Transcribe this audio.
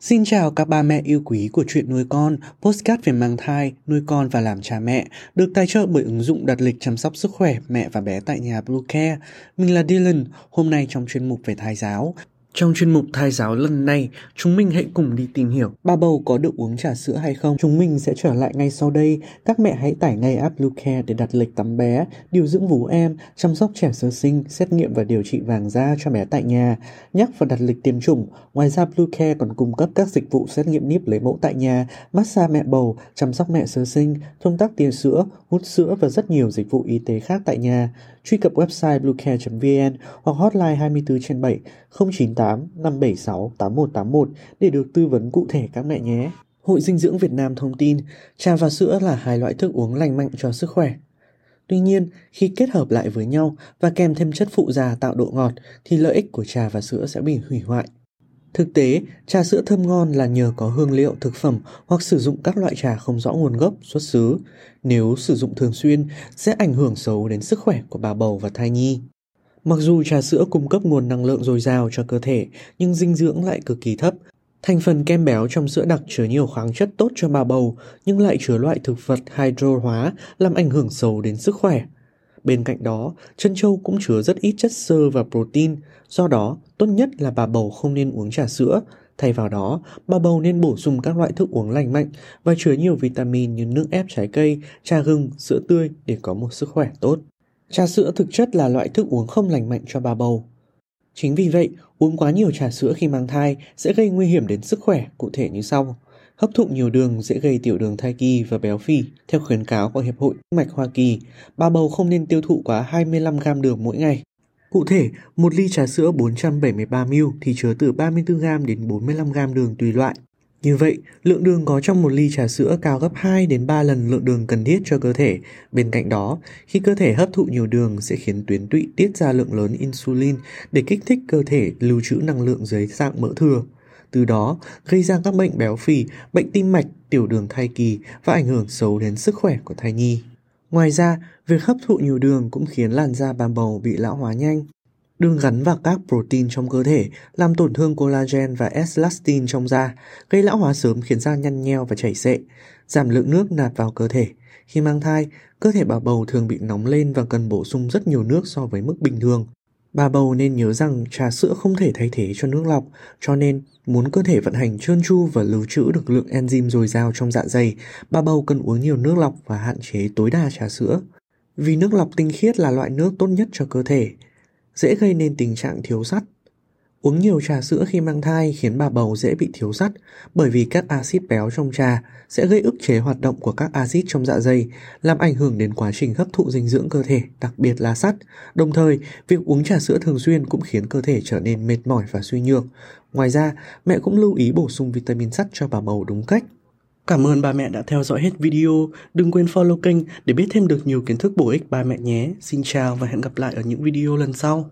Xin chào các ba mẹ yêu quý của chuyện nuôi con, postcard về mang thai, nuôi con và làm cha mẹ, được tài trợ bởi ứng dụng đặt lịch chăm sóc sức khỏe mẹ và bé tại nhà Blue Care. Mình là Dylan, hôm nay trong chuyên mục về thai giáo, trong chuyên mục thai giáo lần này, chúng mình hãy cùng đi tìm hiểu ba bầu có được uống trà sữa hay không. Chúng mình sẽ trở lại ngay sau đây. Các mẹ hãy tải ngay app Bluecare để đặt lịch tắm bé, điều dưỡng vú em, chăm sóc trẻ sơ sinh, xét nghiệm và điều trị vàng da cho bé tại nhà, nhắc và đặt lịch tiêm chủng. Ngoài ra Bluecare còn cung cấp các dịch vụ xét nghiệm níp lấy mẫu tại nhà, massage mẹ bầu, chăm sóc mẹ sơ sinh, thông tắc tiền sữa, hút sữa và rất nhiều dịch vụ y tế khác tại nhà. Truy cập website bluecare.vn hoặc hotline 24 trên 7 098 576 8181 để được tư vấn cụ thể các mẹ nhé. Hội Dinh dưỡng Việt Nam thông tin, trà và sữa là hai loại thức uống lành mạnh cho sức khỏe. Tuy nhiên, khi kết hợp lại với nhau và kèm thêm chất phụ gia tạo độ ngọt thì lợi ích của trà và sữa sẽ bị hủy hoại. Thực tế, trà sữa thơm ngon là nhờ có hương liệu thực phẩm hoặc sử dụng các loại trà không rõ nguồn gốc, xuất xứ. Nếu sử dụng thường xuyên, sẽ ảnh hưởng xấu đến sức khỏe của bà bầu và thai nhi. Mặc dù trà sữa cung cấp nguồn năng lượng dồi dào cho cơ thể, nhưng dinh dưỡng lại cực kỳ thấp. Thành phần kem béo trong sữa đặc chứa nhiều khoáng chất tốt cho bà bầu, nhưng lại chứa loại thực vật hydro hóa làm ảnh hưởng xấu đến sức khỏe. Bên cạnh đó, chân trâu cũng chứa rất ít chất xơ và protein, do đó tốt nhất là bà bầu không nên uống trà sữa. Thay vào đó, bà bầu nên bổ sung các loại thức uống lành mạnh và chứa nhiều vitamin như nước ép trái cây, trà gừng, sữa tươi để có một sức khỏe tốt. Trà sữa thực chất là loại thức uống không lành mạnh cho bà bầu. Chính vì vậy, uống quá nhiều trà sữa khi mang thai sẽ gây nguy hiểm đến sức khỏe, cụ thể như sau. Hấp thụ nhiều đường dễ gây tiểu đường thai kỳ và béo phì. Theo khuyến cáo của Hiệp hội Mạch Hoa Kỳ, bà bầu không nên tiêu thụ quá 25 gram đường mỗi ngày. Cụ thể, một ly trà sữa 473ml thì chứa từ 34 gram đến 45 gram đường tùy loại. Như vậy, lượng đường có trong một ly trà sữa cao gấp 2 đến 3 lần lượng đường cần thiết cho cơ thể. Bên cạnh đó, khi cơ thể hấp thụ nhiều đường sẽ khiến tuyến tụy tiết ra lượng lớn insulin để kích thích cơ thể lưu trữ năng lượng dưới dạng mỡ thừa. Từ đó, gây ra các bệnh béo phì, bệnh tim mạch, tiểu đường thai kỳ và ảnh hưởng xấu đến sức khỏe của thai nhi. Ngoài ra, việc hấp thụ nhiều đường cũng khiến làn da bà bầu bị lão hóa nhanh. Đường gắn vào các protein trong cơ thể, làm tổn thương collagen và elastin trong da, gây lão hóa sớm khiến da nhăn nheo và chảy xệ, giảm lượng nước nạp vào cơ thể. Khi mang thai, cơ thể bà bầu thường bị nóng lên và cần bổ sung rất nhiều nước so với mức bình thường. Bà bầu nên nhớ rằng trà sữa không thể thay thế cho nước lọc, cho nên muốn cơ thể vận hành trơn tru và lưu trữ được lượng enzyme dồi dào trong dạ dày, bà bầu cần uống nhiều nước lọc và hạn chế tối đa trà sữa. Vì nước lọc tinh khiết là loại nước tốt nhất cho cơ thể, dễ gây nên tình trạng thiếu sắt. Uống nhiều trà sữa khi mang thai khiến bà bầu dễ bị thiếu sắt bởi vì các axit béo trong trà sẽ gây ức chế hoạt động của các axit trong dạ dày, làm ảnh hưởng đến quá trình hấp thụ dinh dưỡng cơ thể, đặc biệt là sắt. Đồng thời, việc uống trà sữa thường xuyên cũng khiến cơ thể trở nên mệt mỏi và suy nhược. Ngoài ra, mẹ cũng lưu ý bổ sung vitamin sắt cho bà bầu đúng cách. Cảm ơn ba mẹ đã theo dõi hết video. Đừng quên follow kênh để biết thêm được nhiều kiến thức bổ ích ba mẹ nhé. Xin chào và hẹn gặp lại ở những video lần sau.